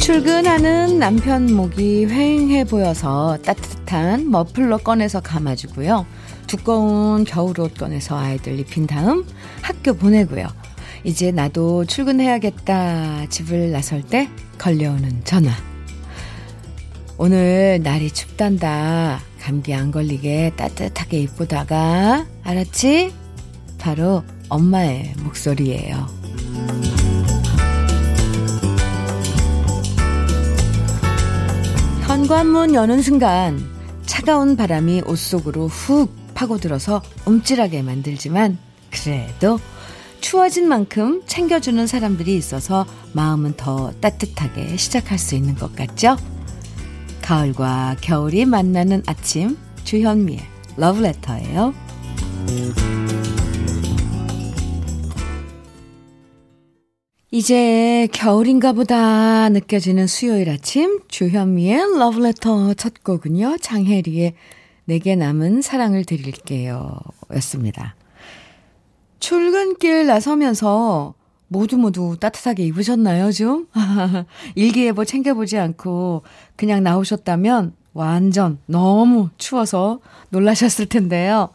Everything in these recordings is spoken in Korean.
출근하는 남편 목이 휑해 보여서 따뜻한 머플러 꺼내서 감아주고요. 두꺼운 겨울옷 꺼내서 아이들 입힌 다음 학교 보내고요. 이제 나도 출근해야겠다 집을 나설 때 걸려오는 전화. 오늘 날이 춥단다. 감기 안 걸리게 따뜻하게 입고 다가. 알았지? 바로 엄마의 목소리예요. 현관문 여는 순간 차가운 바람이 옷 속으로 훅 파고들어서 움찔하게 만들지만 그래도 추워진 만큼 챙겨주는 사람들이 있어서 마음은 더 따뜻하게 시작할 수 있는 것 같죠? 가을과 겨울이 만나는 아침 주현미의 러브레터예요. 이제 겨울인가 보다 느껴지는 수요일 아침 주현미의 러브레터 첫 곡은요. 장혜리의 내게 남은 사랑을 드릴게요 였습니다. 출근길 나서면서 모두 모두 따뜻하게 입으셨나요, 좀? 일기예보 챙겨보지 않고 그냥 나오셨다면 완전 너무 추워서 놀라셨을 텐데요.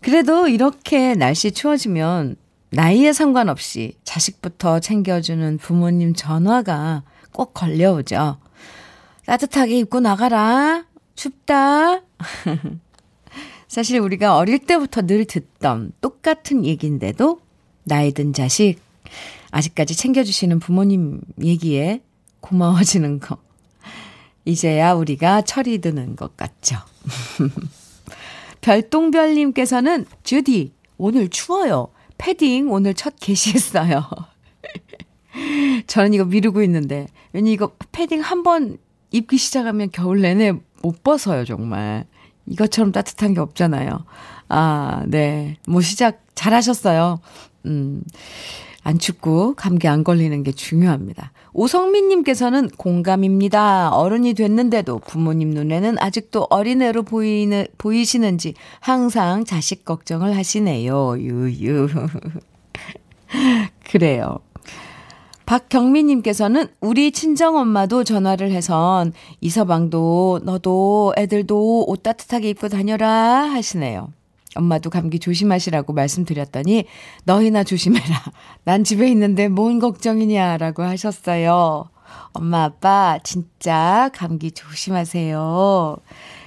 그래도 이렇게 날씨 추워지면 나이에 상관없이 자식부터 챙겨주는 부모님 전화가 꼭 걸려오죠. 따뜻하게 입고 나가라. 춥다. 사실 우리가 어릴 때부터 늘 듣던 똑같은 얘기인데도 나이 든 자식, 아직까지 챙겨주시는 부모님 얘기에 고마워지는 거. 이제야 우리가 철이 드는 것 같죠. 별똥별님께서는 주디, 오늘 추워요. 패딩 오늘 첫 게시했어요. 저는 이거 미루고 있는데, 왜냐 이거 패딩 한 번 입기 시작하면 겨울 내내 못 벗어요, 정말. 이것처럼 따뜻한 게 없잖아요. 아, 네. 뭐 시작 잘 하셨어요. 음. 안 춥고 감기 안 걸리는 게 중요합니다. 오성민님께서는 공감입니다. 어른이 됐는데도 부모님 눈에는 아직도 어린애로 보이는, 보이시는지 항상 자식 걱정을 하시네요. 유유. 그래요. 박경미님께서는 우리 친정엄마도 전화를 해선 이서방도 너도 애들도 옷 따뜻하게 입고 다녀라 하시네요. 엄마도 감기 조심하시라고 말씀드렸더니 너희나 조심해라. 난 집에 있는데 뭔 걱정이냐라고 하셨어요. 엄마 아빠 진짜 감기 조심하세요.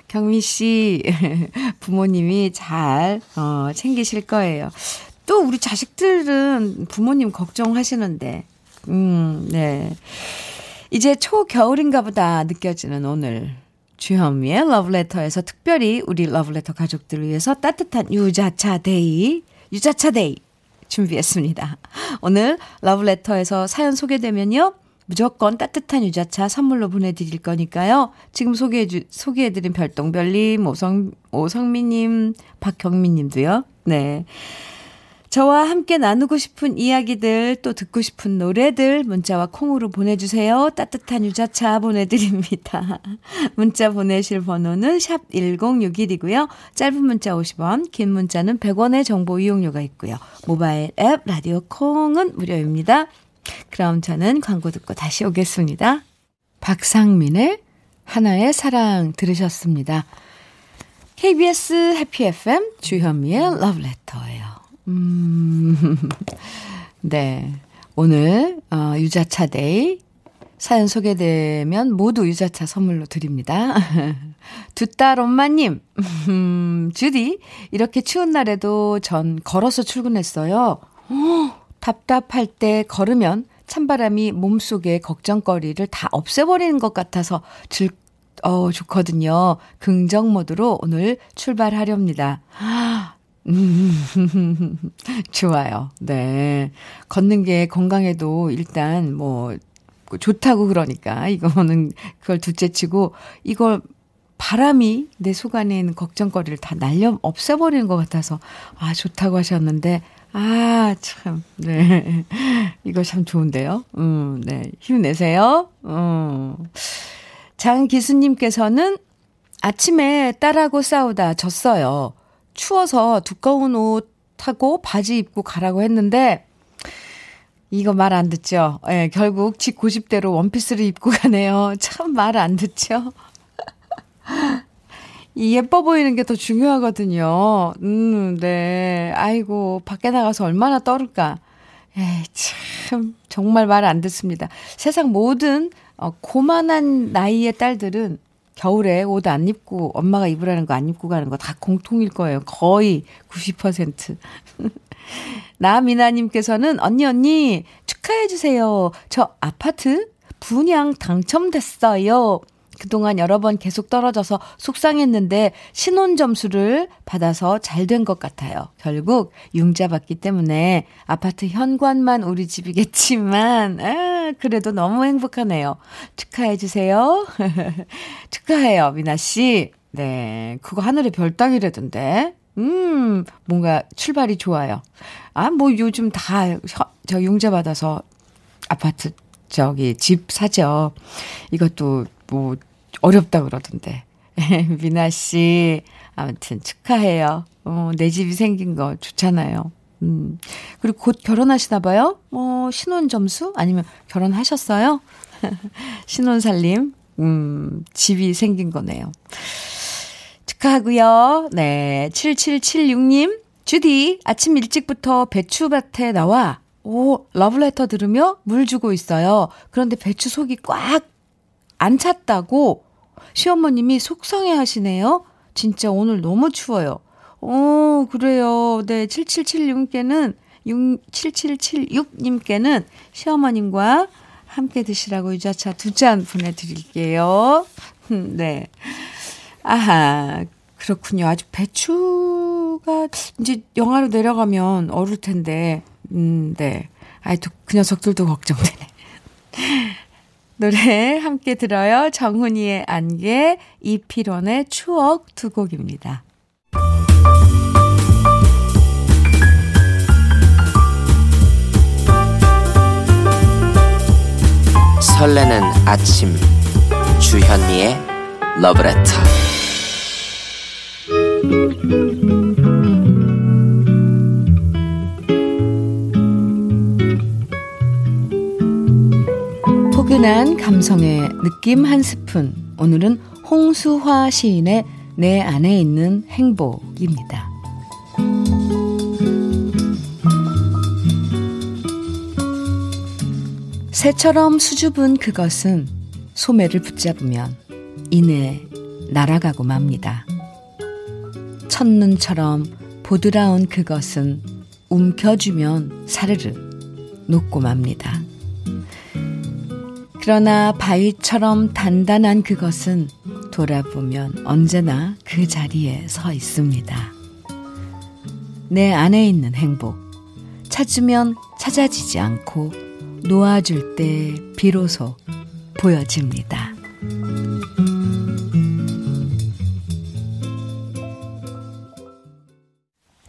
경미 씨 부모님이 잘 어, 챙기실 거예요. 또 우리 자식들은 부모님 걱정하시는데 음, 네. 이제 초겨울인가 보다 느껴지는 오늘 주현미의 러브레터에서 특별히 우리 러브레터 가족들을 위해서 따뜻한 유자차 day, 유자차 day 준비했습니다. 오늘 러브레터에서 사연 소개되면요. 무조건 따뜻한 유자차 선물로 보내드릴 거니까요. 지금 소개해 주, 소개해드린 별똥별님, 오성, 오성미님, 박경미님도요. 네. 저와 함께 나누고 싶은 이야기들, 또 듣고 싶은 노래들 문자와 콩으로 보내주세요. 따뜻한 유자차 보내드립니다. 문자 보내실 번호는 샵 1061이고요. 짧은 문자 50원, 긴 문자는 100원의 정보 이용료가 있고요. 모바일 앱, 라디오 콩은 무료입니다. 그럼 저는 광고 듣고 다시 오겠습니다. 박상민의 하나의 사랑 들으셨습니다. KBS 해피 FM 주현미의 러브레터예요. 음, 네. 오늘, 어, 유자차 day. 사연 소개되면 모두 유자차 선물로 드립니다. 두 딸 엄마님, 음, 주디, 이렇게 추운 날에도 전 걸어서 출근했어요. 어, 답답할 때 걸으면 찬바람이 몸속의 걱정거리를 다 없애버리는 것 같아서 즐, 어, 좋거든요. 긍정 모드로 오늘 출발하렵니다. 음, 좋아요. 네. 걷는 게 건강에도 일단 뭐 좋다고 그러니까 이거는 그걸 둘째 치고 이걸 바람이 내 속 안에 있는 걱정거리를 다 날려 없애버리는 것 같아서, 아, 좋다고 하셨는데, 아, 참, 네. 이거 참 좋은데요? 음, 네. 힘내세요. 음. 장기수님께서는 아침에 딸하고 싸우다 졌어요. 추워서 두꺼운 옷 하고 바지 입고 가라고 했는데, 이거 말 안 듣죠? 예, 네, 결국 집 고집대로 원피스를 입고 가네요. 참 말 안 듣죠? 이 예뻐 보이는 게 더 중요하거든요. 음, 네. 아이고, 밖에 나가서 얼마나 떨을까. 에이, 참, 정말 말 안 듣습니다. 세상 모든, 어, 고만한 나이의 딸들은 겨울에 옷 안 입고, 엄마가 입으라는 거 안 입고 가는 거 다 공통일 거예요. 거의 90%. 나미나님께서는, 언니, 언니, 축하해 주세요. 저 아파트 분양 당첨됐어요. 그동안 여러 번 계속 떨어져서 속상했는데 신혼 점수를 받아서 잘 된 것 같아요. 결국 융자 받기 때문에 아파트 현관만 우리 집이겠지만 아, 그래도 너무 행복하네요. 축하해 주세요. 축하해요, 미나 씨. 네, 그거 하늘의 별 따기라던데. 음, 뭔가 출발이 좋아요. 아, 뭐 요즘 다 저 융자 받아서 아파트 저기 집 사죠. 이것도 뭐 어렵다 그러던데. 미나 씨, 아무튼 축하해요. 어, 내 집이 생긴 거 좋잖아요. 음. 그리고 곧 결혼하시나 봐요? 어, 신혼 점수? 아니면 결혼하셨어요? 신혼 살림? 음, 집이 생긴 거네요. 축하하고요. 네. 7776님, 주디, 아침 일찍부터 배추밭에 나와, 오, 러브레터 들으며 물 주고 있어요. 그런데 배추 속이 꽉 안 찼다고 시어머님이 속상해 하시네요. 진짜 오늘 너무 추워요. 어, 그래요. 네, 7776님께는, 7776님께는 시어머님과 함께 드시라고 유자차 두 잔 보내드릴게요. 네. 아하, 그렇군요. 아직 배추가 이제 영하로 내려가면 어릴 텐데, 음, 네. 아이, 그 녀석들도 걱정되네. 노래 함께 들어요. 정훈이의 안개, 이필원의 추억 두 곡입니다. 설레는 아침 주현미의 러브레터 포근한 감성의 느낌 한 스푼. 오늘은 홍수화 시인의 내 안에 있는 행복입니다. 새처럼 수줍은 그것은 소매를 붙잡으면 이내 날아가고 맙니다. 첫눈처럼 보드라운 그것은 움켜쥐면 사르르 녹고 맙니다. 그러나 바위처럼 단단한 그것은 돌아보면 언제나 그 자리에 서 있습니다. 내 안에 있는 행복. 찾으면 찾아지지 않고 놓아줄 때 비로소 보여집니다.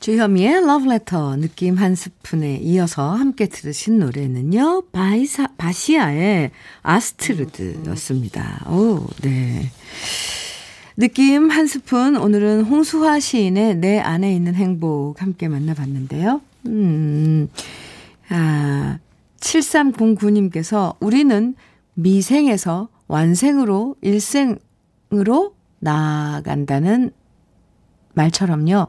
주현미의 러브레터 느낌 한 스푼에 이어서 함께 들으신 노래는요. 바이사, 바시아의 아스트르드였습니다. 오, 네. 느낌 한 스푼 오늘은 홍수희 시인의 내 안에 있는 행복 함께 만나봤는데요. 음, 아, 7309님께서 우리는 미생에서 완생으로 일생으로 나아간다는 말처럼요.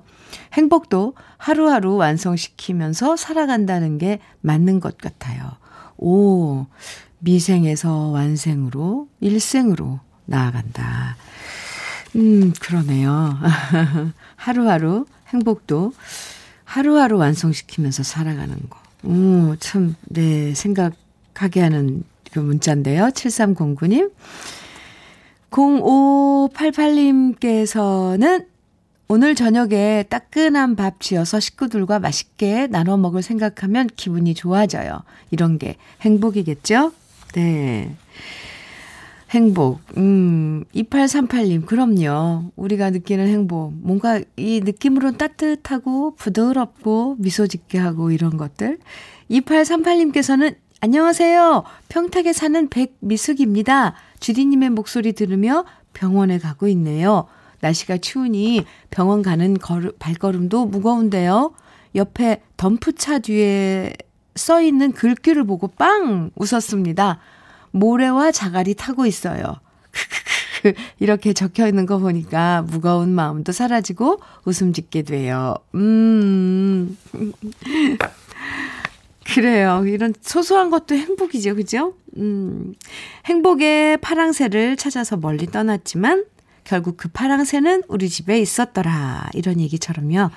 행복도 하루하루 완성시키면서 살아간다는 게 맞는 것 같아요. 오, 미생에서 완생으로, 일생으로 나아간다. 음, 그러네요. 하루하루 행복도 하루하루 완성시키면서 살아가는 거. 오, 참, 네, 생각하게 하는 그 문자인데요. 7309님. 0588님께서는 오늘 저녁에 따끈한 밥 지어서 식구들과 맛있게 나눠 먹을 생각하면 기분이 좋아져요. 이런 게 행복이겠죠? 네. 행복. 음, 2838님, 그럼요. 우리가 느끼는 행복. 뭔가 이 느낌으로 따뜻하고 부드럽고 미소 짓게 하고 이런 것들. 2838님께서는 안녕하세요. 평택에 사는 백미숙입니다. 주디님의 목소리 들으며 병원에 가고 있네요. 날씨가 추우니 병원 가는 걸, 발걸음도 무거운데요. 옆에 덤프차 뒤에 써 있는 글귀를 보고 빵 웃었습니다. 모래와 자갈이 타고 있어요. 이렇게 적혀 있는 거 보니까 무거운 마음도 사라지고 웃음 짓게 돼요. 음. 그래요. 이런 소소한 것도 행복이죠. 그죠? 음. 행복의 파랑새를 찾아서 멀리 떠났지만 결국 그 파랑새는 우리 집에 있었더라. 이런 얘기처럼요.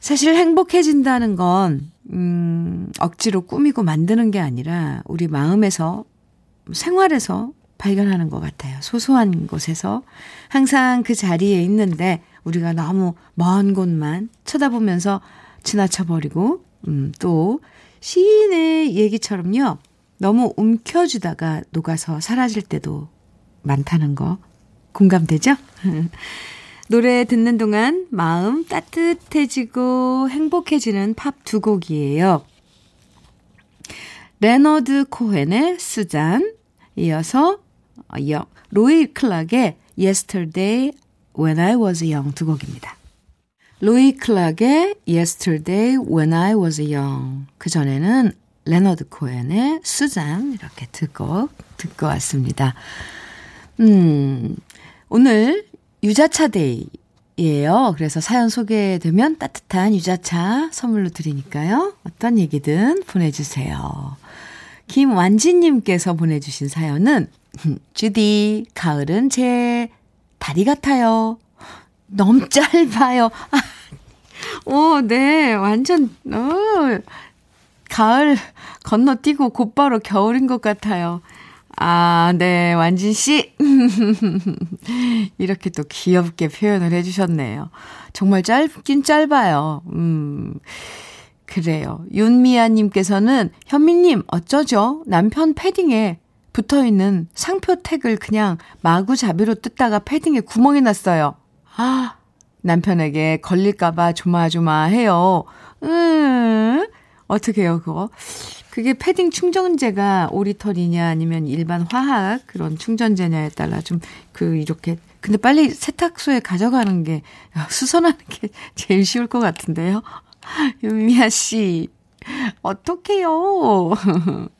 사실 행복해진다는 건, 음, 억지로 꾸미고 만드는 게 아니라 우리 마음에서, 생활에서 발견하는 것 같아요. 소소한 곳에서 항상 그 자리에 있는데 우리가 너무 먼 곳만 쳐다보면서 지나쳐버리고, 음, 또 시인의 얘기처럼요. 너무 움켜쥐다가 녹아서 사라질 때도 많다는 거 공감되죠? 노래 듣는 동안 마음 따뜻해지고 행복해지는 팝 두 곡이에요. 레너드 코헨의 수잔, 이어서 로이 클락의 Yesterday When I Was Young 두 곡입니다. 로이 클락의 Yesterday When I Was Young 그 전에는 레너드 코헨의 수잔 이렇게 듣고 듣고 왔습니다. 음, 오늘 유자차 day예요. 그래서 사연 소개되면 따뜻한 유자차 선물로 드리니까요. 어떤 얘기든 보내주세요. 김완지님께서 보내주신 사연은 주디 가을은 제 다리 같아요. 너무 짧아요. 오, 네, 완전 어, 가을 건너뛰고 곧바로 겨울인 것 같아요. 아, 네, 완진 씨. 이렇게 또 귀엽게 표현을 해주셨네요. 정말 짧긴 짧아요. 음, 그래요. 윤미아님께서는 현미님, 어쩌죠? 남편 패딩에 붙어 있는 상표 택을 그냥 마구잡이로 뜯다가 패딩에 구멍이 났어요. 아, 남편에게 걸릴까봐 조마조마해요. 음, 어떻게 해요, 그거? 그게 패딩 충전재가 오리털이냐 아니면 일반 화학 그런 충전재냐에 따라 좀 그 이렇게 근데 빨리 세탁소에 가져가는 게 수선하는 게 제일 쉬울 것 같은데요. 윤미아 씨 어떡해요.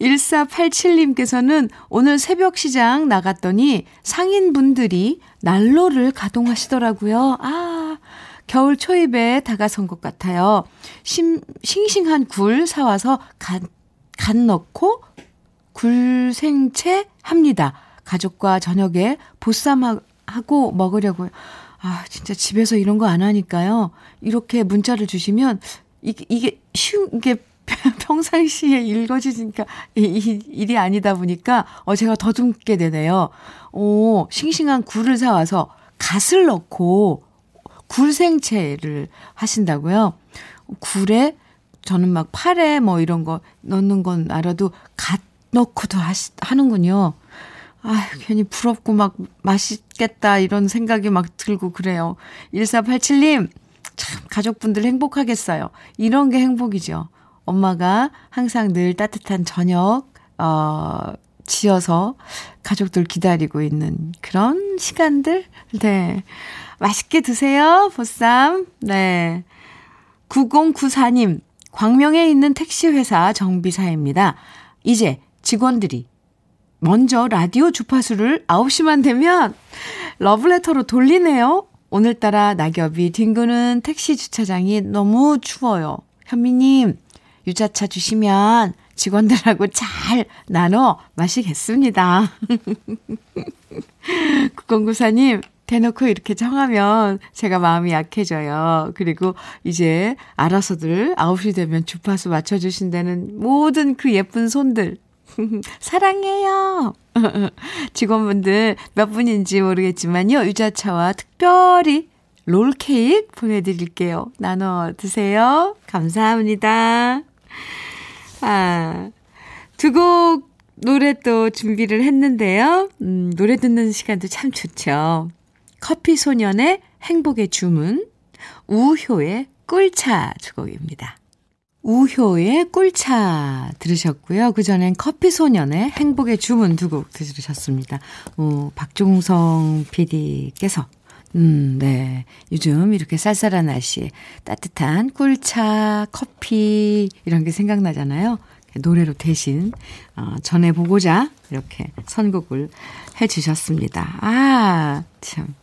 1487님께서는 오늘 새벽 시장 나갔더니 상인분들이 난로를 가동하시더라고요. 아, 겨울 초입에 다가선 것 같아요. 심, 싱싱한 굴 사와서 간, 간 넣고 굴 생채 합니다. 가족과 저녁에 보쌈하고 먹으려고요. 아, 진짜 집에서 이런 거 안 하니까요. 이렇게 문자를 주시면 이게, 이게 쉬운 게 평상시에 읽어지니까 이, 이, 일이 아니다 보니까 어 제가 더듬게 되네요. 오, 싱싱한 굴을 사 와서 갓을 넣고 굴생채를 하신다고요? 굴에 저는 막 팔에 뭐 이런 거 넣는 건 알아도 갓 넣고도 하시, 하는군요. 아 괜히 부럽고 막 맛있겠다 이런 생각이 막 들고 그래요. 1487님, 참, 가족분들 행복하겠어요. 이런 게 행복이죠. 엄마가 항상 늘 따뜻한 저녁, 어, 지어서 가족들 기다리고 있는 그런 시간들? 네. 맛있게 드세요, 보쌈. 네. 9094님, 광명에 있는 택시회사 정비사입니다. 이제 직원들이 먼저 라디오 주파수를 9시만 되면 러브레터로 돌리네요. 오늘따라 낙엽이 뒹구는 택시 주차장이 너무 추워요. 현미님, 유자차 주시면 직원들하고 잘 나눠 마시겠습니다. 9094님, 대놓고 이렇게 정하면 제가 마음이 약해져요. 그리고 이제 알아서들 9시 되면 주파수 맞춰주신다는 모든 그 예쁜 손들. 사랑해요. 직원분들 몇 분인지 모르겠지만요. 유자차와 특별히 롤케이크 보내드릴게요. 나눠 드세요. 감사합니다. 아, 두곡 노래 또 준비를 했는데요. 음, 노래 듣는 시간도 참 좋죠. 커피 소년의 행복의 주문, 우효의 꿀차 주곡입니다. 우효의 꿀차 들으셨고요. 그전엔 커피소년의 행복의 주문 두 곡 들으셨습니다. 어, 박종성 PD께서 음, 네. 요즘 이렇게 쌀쌀한 날씨에 따뜻한 꿀차, 커피 이런 게 생각나잖아요. 노래로 대신 어, 전해보고자 이렇게 선곡을 해주셨습니다. 아, 참.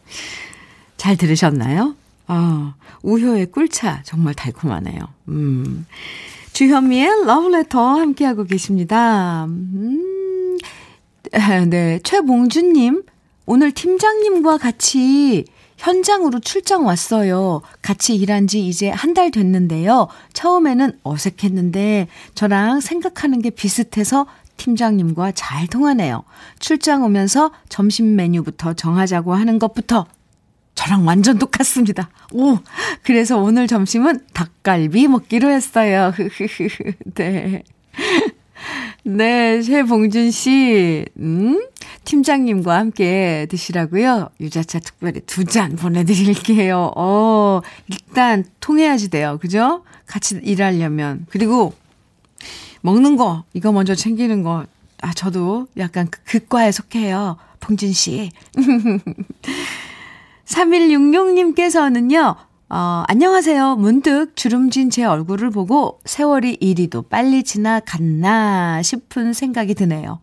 잘 들으셨나요? 아, 우효의 꿀차 정말 달콤하네요. 음. 주현미의 러브레터 함께하고 계십니다. 음, 네, 최봉준님, 오늘 팀장님과 같이 현장으로 출장 왔어요. 같이 일한 지 이제 한 달 됐는데요. 처음에는 어색했는데 저랑 생각하는 게 비슷해서 팀장님과 잘 통하네요. 출장 오면서 점심 메뉴부터 정하자고 하는 것부터 저랑 완전 똑같습니다. 오, 그래서 오늘 점심은 닭갈비 먹기로 했어요. 네. 네, 최봉준 씨, 음, 팀장님과 함께 드시라고요. 유자차 특별히 두 잔 보내드릴게요. 어, 일단 통해야지 돼요. 그죠? 같이 일하려면. 그리고 먹는 거, 이거 먼저 챙기는 거. 아, 저도 약간 그, 과에 속해요. 봉준 씨. 3166님께서는요, 어, 안녕하세요. 문득 주름진 제 얼굴을 보고 세월이 이리도 빨리 지나갔나 싶은 생각이 드네요.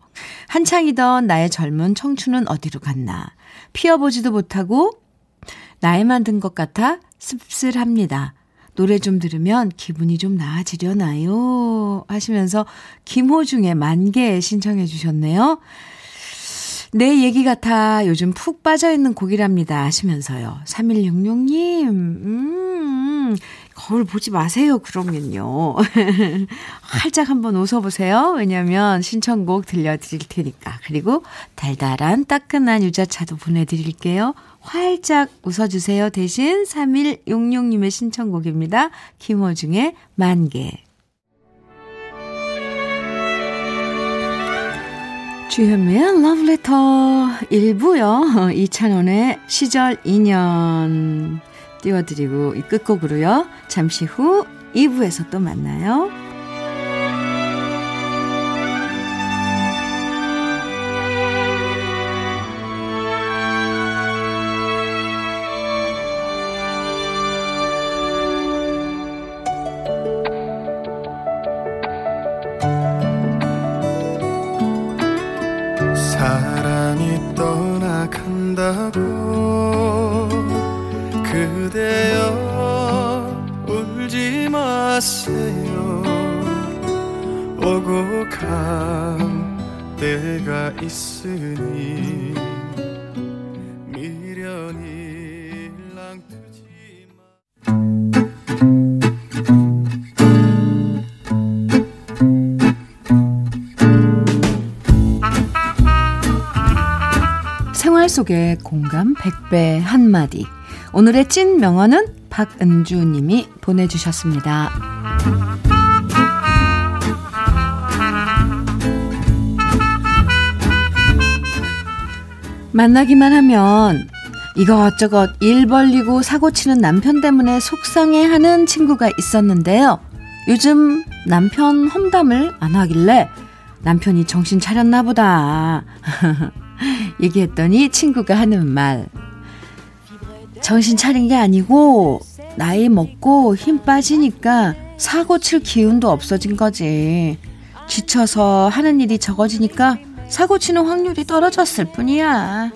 한창이던 나의 젊은 청춘은 어디로 갔나. 피어보지도 못하고 나이만 든 것 같아 씁쓸합니다. 노래 좀 들으면 기분이 좀 나아지려나요? 하시면서 김호중의 만개 신청해 주셨네요. 내 얘기 같아 요즘 푹 빠져있는 곡이랍니다 하시면서요. 3166님, 음, 거울 보지 마세요, 그러면요. 활짝 한번 웃어보세요. 왜냐면 신청곡 들려드릴 테니까. 그리고 달달한 따끈한 유자차도 보내드릴게요. 활짝 웃어주세요. 대신 3166님의 신청곡입니다. 김호중의 만개. 주현미의 러브레터 1부요. 이찬원의 시절 인연 띄워드리고 이 끝곡으로요. 잠시 후 2부에서 또 만나요. 속의 공감 100배 한마디 오늘의 찐 명언은 박은주 님이 보내주셨습니다. 만나기만 하면 이것저것 일 벌리고 사고 치는 남편 때문에 속상해 하는 친구가 있었는데요. 요즘 남편 험담을 안 하길래 남편이 정신 차렸나 보다. 얘기했더니 친구가 하는 말. 정신 차린 게 아니고 나이 먹고 힘 빠지니까 사고 칠 기운도 없어진 거지. 지쳐서 하는 일이 적어지니까 사고 치는 확률이 떨어졌을 뿐이야.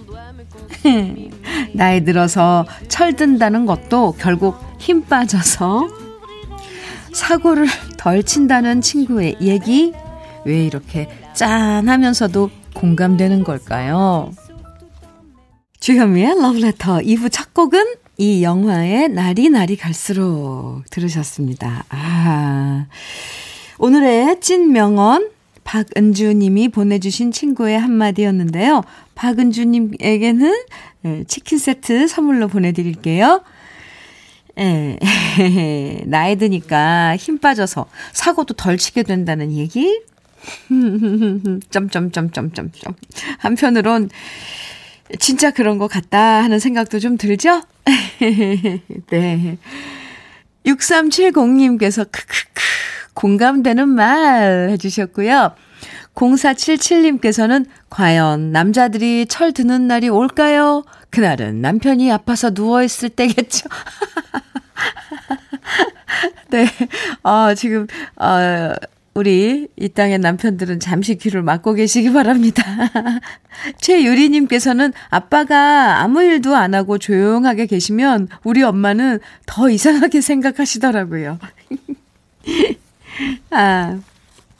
나이 들어서 철든다는 것도 결국 힘 빠져서 사고를 덜 친다는 친구의 얘기 왜 이렇게 짠하면서도 공감되는 걸까요? 주현미의 러브레터 2부 첫 곡은 이 영화의 날이 날이 갈수록 들으셨습니다. 아, 오늘의 찐 명언 박은주 님이 보내주신 친구의 한마디였는데요. 박은주 님에게는 예, 치킨 세트 선물로 보내드릴게요. 에, 예, 나이 드니까 힘 빠져서 사고도 덜 치게 된다는 얘기? 점점점점점점. 한편으론 진짜 그런 것 같다 하는 생각도 좀 들죠? 네. 6370님께서 크크크 공감되는 말 해주셨고요. 0477님께서는 과연 남자들이 철 드는 날이 올까요? 그날은 남편이 아파서 누워있을 때겠죠. 네. 아, 지금, 아, 우리 이 땅의 남편들은 잠시 귀를 막고 계시기 바랍니다. 최유리님께서는 아빠가 아무 일도 안 하고 조용하게 계시면 우리 엄마는 더 이상하게 생각하시더라고요. 아,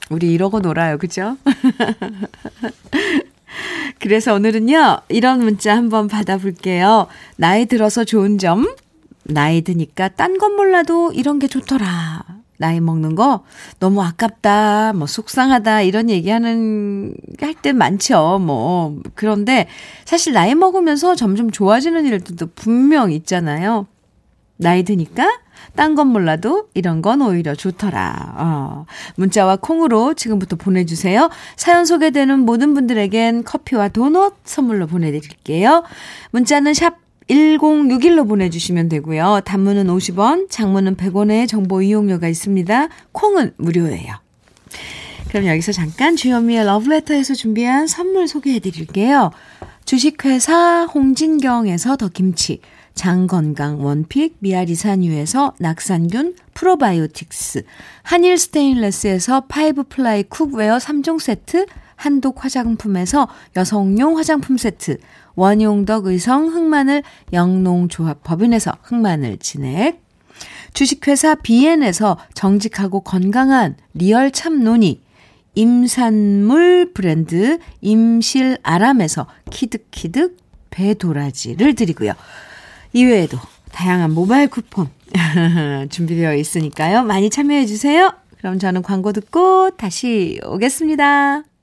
우리 이러고 놀아요. 그죠? 그래서 오늘은요, 이런 문자 한번 받아볼게요. 나이 들어서 좋은 점, 나이 드니까 딴 건 몰라도 이런 게 좋더라. 나이 먹는 거 너무 아깝다, 뭐 속상하다 이런 얘기하는 할 때 많죠. 뭐 그런데 사실 나이 먹으면서 점점 좋아지는 일들도 분명 있잖아요. 나이 드니까 딴 건 몰라도 이런 건 오히려 좋더라. 어. 문자와 콩으로 지금부터 보내주세요. 사연 소개되는 모든 분들에겐 커피와 도넛 선물로 보내드릴게요. 문자는 샵 1061로 보내주시면 되고요. 단문은 50원, 장문은 100원의 정보 이용료가 있습니다. 콩은 무료예요. 그럼 여기서 잠깐 주현미의 러브레터에서 준비한 선물 소개해 드릴게요. 주식회사 홍진경에서 더 김치, 장건강 one pick 미아리산유에서 낙산균 프로바이오틱스, 한일 스테인레스에서 five ply cookware 3종 세트, 한독 화장품에서 여성용 화장품 세트, 원용덕 의성 흑마늘 영농조합 법인에서 흑마늘 진액, 주식회사 비엔에서 정직하고 건강한 리얼 참논이, 임산물 브랜드 임실 아람에서 키득키득 배도라지를 드리고요. 이외에도 다양한 모바일 쿠폰 준비되어 있으니까요. 많이 참여해 주세요. 그럼 저는 광고 듣고 다시 오겠습니다.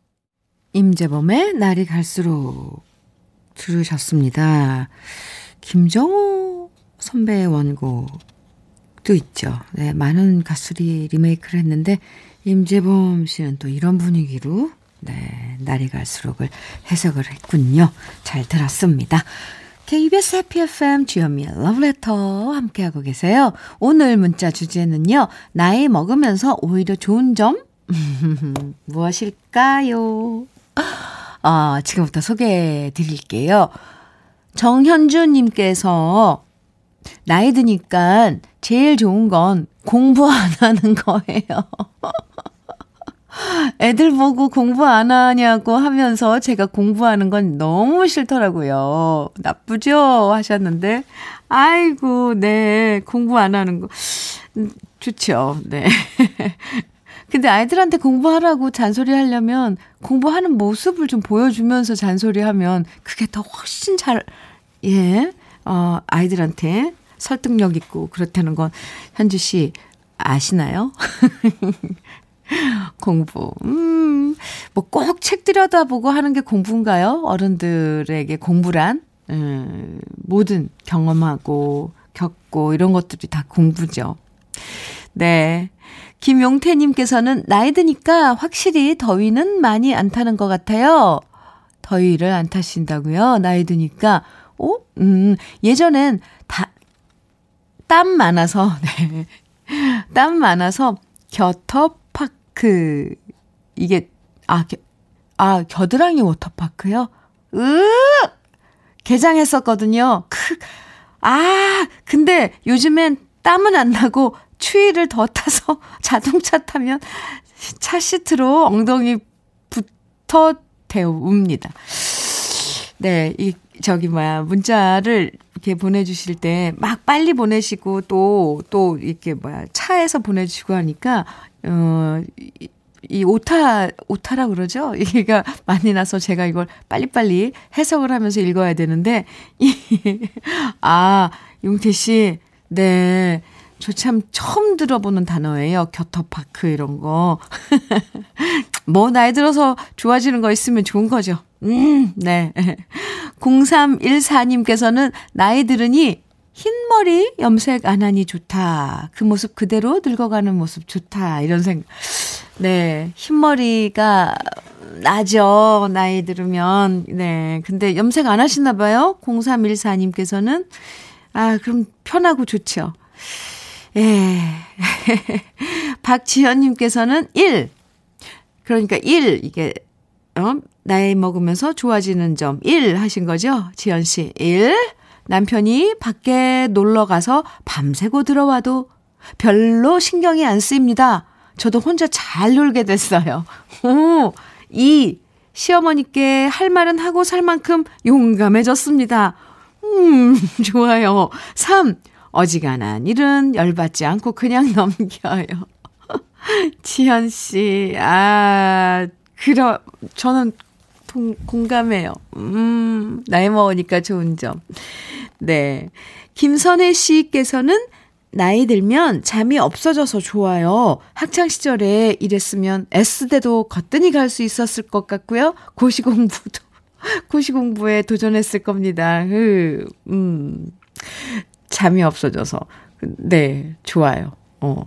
임재범의 날이 갈수록 들으셨습니다. 김정호 선배의 원곡도 있죠. 네, 많은 가수들이 리메이크를 했는데 임재범 씨는 또 이런 분위기로 네, 날이 갈수록을 해석을 했군요. 잘 들었습니다. KBS 해피 FM 주현미의 러브레터 함께하고 계세요. 오늘 문자 주제는요. 나이 먹으면서 오히려 좋은 점? 무엇일까요? 아, 지금부터 소개해 드릴게요. 정현주님께서 나이 드니까 제일 좋은 건 공부 안 하는 거예요. 애들 보고 공부 안 하냐고 하면서 제가 공부하는 건 너무 싫더라고요. 나쁘죠? 하셨는데, 아이고, 네, 공부 안 하는 거. 음, 좋죠. 네. 근데 아이들한테 공부하라고 잔소리 하려면 공부하는 모습을 좀 보여주면서 잔소리 하면 그게 더 훨씬 잘, 예, 어, 아이들한테 설득력 있고 그렇다는 건 현주 씨 아시나요? 공부. 음, 뭐 꼭 책 들여다보고 하는 게 공부인가요? 어른들에게 공부란? 음, 모든 경험하고 겪고 이런 것들이 다 공부죠. 네. 김용태님께서는 나이 드니까 확실히 더위는 많이 안 타는 것 같아요. 더위를 안 타신다고요? 나이 드니까. 어? 음, 예전엔 다, 땀 많아서, 네. 땀 많아서 겨터파크, 이게, 아, 겨, 아, 겨드랑이 워터파크요? 으! 개장했었거든요. 크, 아, 근데 요즘엔 땀은 안 나고 추위를 더 타서 자동차 타면 차 시트로 엉덩이 붙어 대웁니다. 네, 이, 저기, 뭐야, 문자를 이렇게 보내주실 때 막 빨리 보내시고 또, 또 이렇게 뭐야, 차에서 보내주시고 하니까, 어, 이, 이 오타, 오타라 그러죠? 이게가 많이 나서 제가 이걸 빨리빨리 해석을 하면서 읽어야 되는데, 이, 아, 용태 씨, 네. 저 참 처음 들어보는 단어예요. 겨터파크 이런 거. 뭐 나이 들어서 좋아지는 거 있으면 좋은 거죠. 음, 네. 0314님께서는 나이 들으니 흰머리 염색 안 하니 좋다. 그 모습 그대로 늙어가는 모습 좋다. 이런 생각. 네, 흰머리가 나죠. 나이 들으면. 네. 근데 염색 안 하시나 봐요. 0314님께서는. 아, 그럼 편하고 좋죠. 예. 박지현님께서는 1. 그러니까 1. 이게, 어? 나이 먹으면서 좋아지는 점 1 하신 거죠? 지연 씨. 1. 남편이 밖에 놀러 가서 밤새고 들어와도 별로 신경이 안 쓰입니다. 저도 혼자 잘 놀게 됐어요. 오, 2. 시어머니께 할 말은 하고 살 만큼 용감해졌습니다. 음, 좋아요. 3. 어지간한 일은 열받지 않고 그냥 넘겨요. 지현 씨, 아, 그러, 저는 동, 공감해요. 음, 나이 먹으니까 좋은 점. 네. 김선혜 씨께서는 나이 들면 잠이 없어져서 좋아요. 학창 시절에 이랬으면 S대도 거뜬히 갈 수 있었을 것 같고요. 고시 공부도 고시 공부에 도전했을 겁니다. 흐, 음. 잠이 없어져서. 네, 좋아요. 어.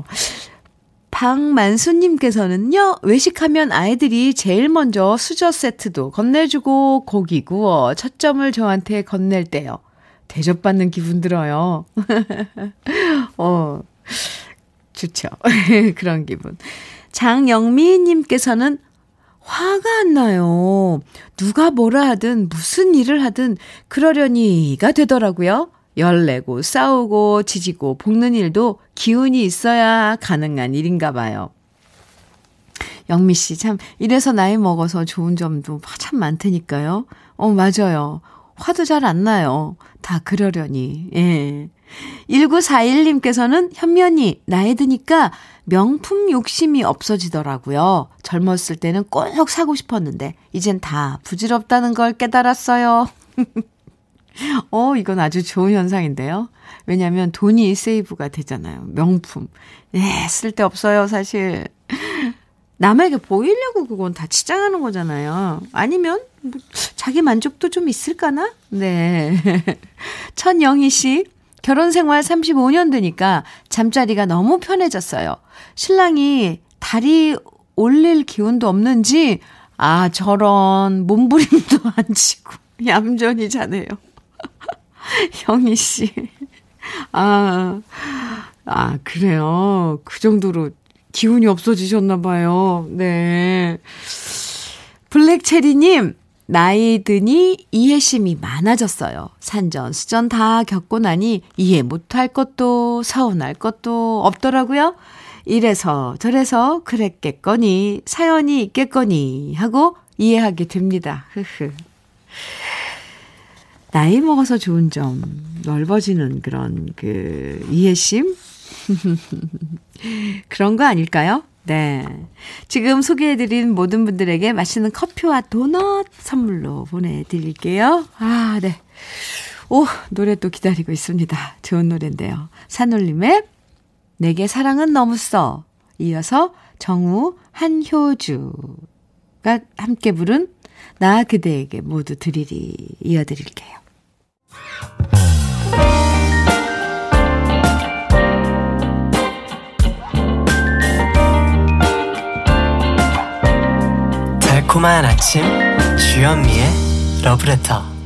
박만수님께서는요, 외식하면 아이들이 제일 먼저 수저 세트도 건네주고 고기 구워 첫 점을 저한테 건넬 때요. 대접받는 기분 들어요. 어, 좋죠. 그런 기분. 장영미님께서는 화가 안 나요. 누가 뭐라 하든 무슨 일을 하든 그러려니가 되더라고요. 열내고 싸우고 지지고 볶는 일도 기운이 있어야 가능한 일인가 봐요. 영미 씨, 참, 이래서 나이 먹어서 좋은 점도 참 많다니까요. 어, 맞아요. 화도 잘 안 나요. 다 그러려니. 예. 1941님께서는 현면이 나이 드니까 명품 욕심이 없어지더라고요. 젊었을 때는 꼭 사고 싶었는데, 이젠 다 부질없다는 걸 깨달았어요. 어, 이건 아주 좋은 현상인데요. 왜냐면 돈이 세이브가 되잖아요. 명품. 네, 쓸데없어요, 사실. 남에게 보이려고 그건 다 치장하는 거잖아요. 아니면 뭐 자기 만족도 좀 있을까나? 네. 천영희 씨, 결혼 생활 35년 되니까 잠자리가 너무 편해졌어요. 신랑이 다리 올릴 기운도 없는지, 아, 저런 몸부림도 안 치고 얌전히 자네요. 형희 씨. 아, 아, 그래요. 그 정도로 기운이 없어지셨나 봐요. 네. 블랙체리님, 나이 드니 이해심이 많아졌어요. 산전, 수전 다 겪고 나니 이해 못할 것도 서운할 것도 없더라고요. 이래서 저래서 그랬겠거니 사연이 있겠거니 하고 이해하게 됩니다. 흐흐. 나이 먹어서 좋은 점, 넓어지는 그런 그 이해심? 그런 거 아닐까요? 네. 지금 소개해드린 모든 분들에게 맛있는 커피와 도넛 선물로 보내드릴게요. 아, 네. 오, 노래 또 기다리고 있습니다. 좋은 노래인데요. 산울림의 내게 사랑은 너무 써. 이어서 정우, 한효주가 함께 부른 나 그대에게 모두 드리리 이어드릴게요. 달콤한 아침 주현미의 러브레터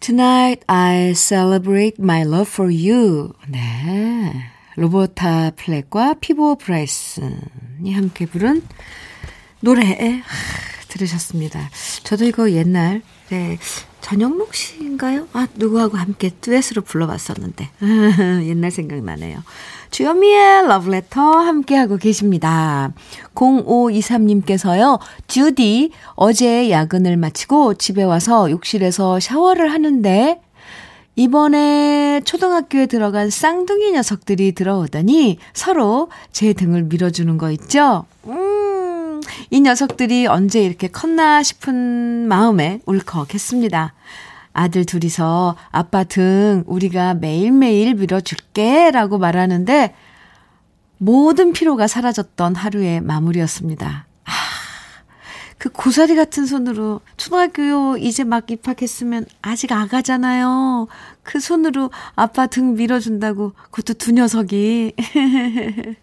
Tonight I celebrate my love for you. 네. 로버타 플렉과 피보 브라이슨이 함께 부른 노래 들으셨습니다. 저도 이거 옛날 네, 전영록 씨인가요? 아, 누구하고 함께 듀엣으로 불러봤었는데. 옛날 생각나네요. 주현미의 러브레터 함께하고 계십니다. 0523님께서요, 주디, 어제 야근을 마치고 집에 와서 욕실에서 샤워를 하는데, 이번에 초등학교에 들어간 쌍둥이 녀석들이 들어오더니 서로 제 등을 밀어주는 거 있죠? 음, 이 녀석들이 언제 이렇게 컸나 싶은 마음에 울컥했습니다. 아들 둘이서 아빠 등 우리가 매일매일 밀어줄게 라고 말하는데 모든 피로가 사라졌던 하루의 마무리였습니다. 아, 그 고사리 같은 손으로 초등학교 이제 막 입학했으면 아직 아가잖아요. 그 손으로 아빠 등 밀어준다고 그것도 두 녀석이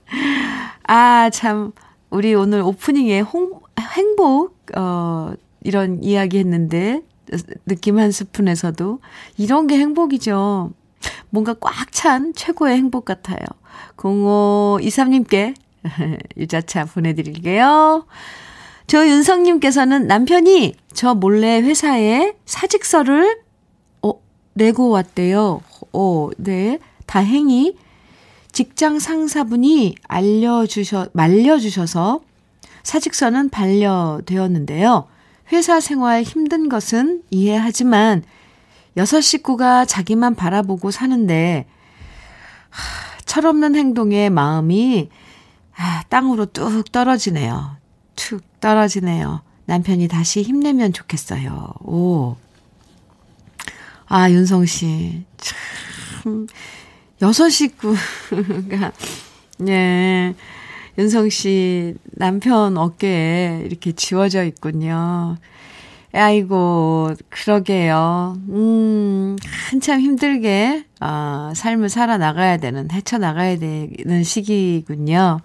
아, 참. 우리 오늘 오프닝에 홍, 행복, 어, 이런 이야기 했는데, 느낌 한 스푼에서도 이런 게 행복이죠. 뭔가 꽉 찬 최고의 행복 같아요. 0523님께 유자차 보내드릴게요. 조윤성님께서는 남편이 저 몰래 회사에 사직서를 어, 내고 왔대요. 어, 네. 다행히 직장 상사분이 알려주셔, 말려주셔서 사직서는 반려되었는데요. 회사 생활 힘든 것은 이해하지만 여섯 식구가 자기만 바라보고 사는데 하, 철없는 행동에 마음이 아, 땅으로 뚝 떨어지네요. 툭 떨어지네요. 남편이 다시 힘내면 좋겠어요. 오. 아, 윤성 씨. 참, 여섯 식구가, 예. 윤성 씨 남편 어깨에 이렇게 지워져 있군요. 아이고, 그러게요. 음, 한참 힘들게, 아, 삶을 살아나가야 되는, 헤쳐나가야 되는 시기군요.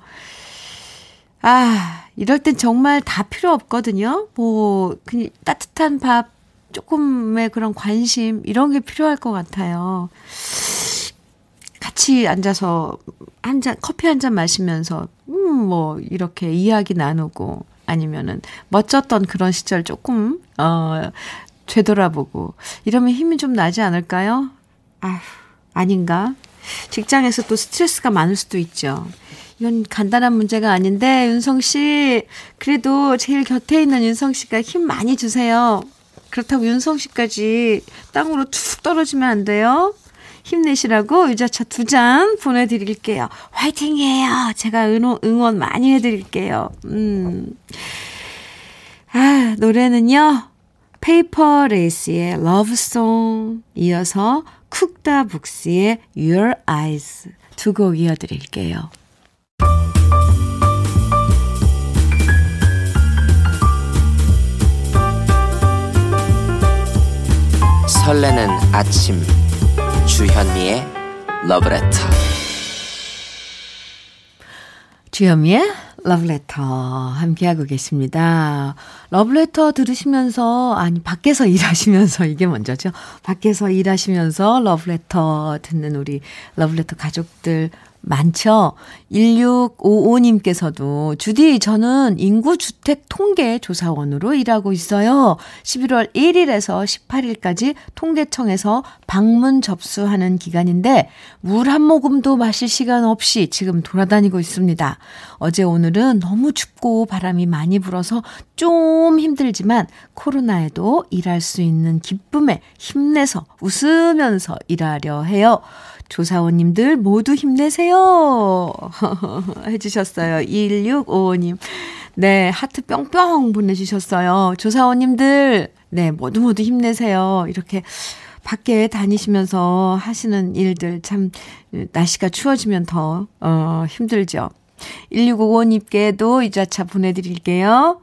아, 이럴 땐 정말 다 필요 없거든요. 뭐, 그냥 따뜻한 밥, 조금의 그런 관심, 이런 게 필요할 것 같아요. 같이 앉아서 한 잔, 커피 한 잔 마시면서, 음, 뭐, 이렇게 이야기 나누고, 아니면은 멋졌던 그런 시절 조금, 어, 되돌아보고, 이러면 힘이 좀 나지 않을까요? 아휴, 아닌가? 직장에서 또 스트레스가 많을 수도 있죠. 이건 간단한 문제가 아닌데, 윤성 씨, 그래도 제일 곁에 있는 윤성 씨가 힘 많이 주세요. 그렇다고 윤성 씨까지 땅으로 툭 떨어지면 안 돼요. 힘내시라고 유자차 두 잔 보내드릴게요. 화이팅이에요. 제가 응원, 응원 많이 해드릴게요. 음. 아, 노래는요. Paper Lace의 Love Song 이어서 Cook Da Books의 Your Eyes 두 곡 이어드릴게요. 설레는 아침 주현미의 러브레터 주현미의 러브레터 함께하고 계십니다. 러브레터 들으시면서 아니 밖에서 일하시면서 이게 먼저죠. 밖에서 일하시면서 러브레터 듣는 우리 러브레터 가족들 많죠? 1655님께서도, 주디, 저는 인구주택 통계 조사원으로 일하고 있어요. 11월 1일에서 18일까지 통계청에서 방문 접수하는 기간인데, 물 한 모금도 마실 시간 없이 지금 돌아다니고 있습니다. 어제 오늘은 너무 춥고 바람이 많이 불어서 좀 힘들지만, 코로나에도 일할 수 있는 기쁨에 힘내서 웃으면서 일하려 해요. 조사원님들 모두 힘내세요. 해주셨어요. 1655님. 네, 하트 뿅뿅 보내주셨어요. 조사원님들, 네, 모두 모두 힘내세요. 이렇게 밖에 다니시면서 하시는 일들 참, 날씨가 추워지면 더, 어, 힘들죠. 1655님께도 이자차 보내드릴게요.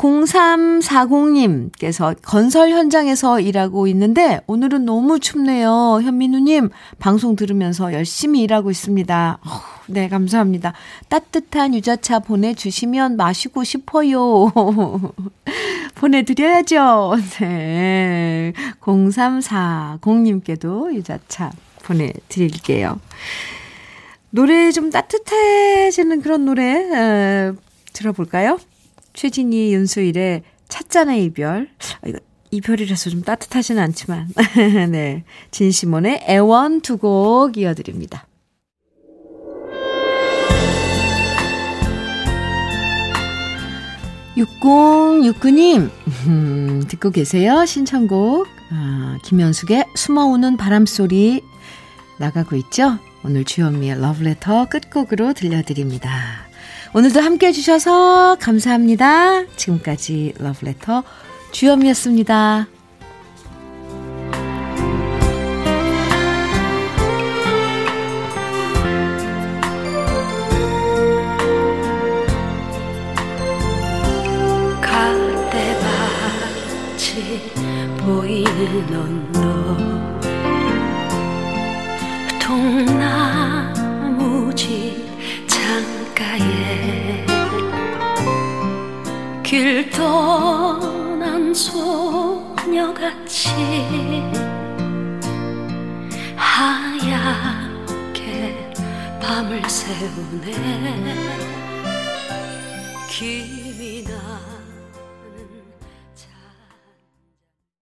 0340님께서 건설 현장에서 일하고 있는데 오늘은 너무 춥네요. 현민우님, 방송 들으면서 열심히 일하고 있습니다. 어, 네, 감사합니다. 따뜻한 유자차 보내주시면 마시고 싶어요. 보내드려야죠. 네. 0340님께도 유자차 보내드릴게요. 노래 좀 따뜻해지는 그런 노래, 에, 들어볼까요? 최진희, 윤수일의 찻잔의 이별. 아, 이거 이별이라서 좀 따뜻하지는 않지만. 네. 진시몬의 애원 두 곡 이어드립니다. 6069님, 음, 듣고 계세요? 신청곡. 아, 김현숙의 숨어오는 바람소리 나가고 있죠? 오늘 주현미의 러브레터 끝곡으로 들려드립니다. 오늘도 함께 해주셔서 감사합니다. 지금까지 러브레터 주현미였습니다. 보이는 언덕 통 나무집 창가 길가에 길 떠난 소녀같이 하얗게 밤을 새우네. 나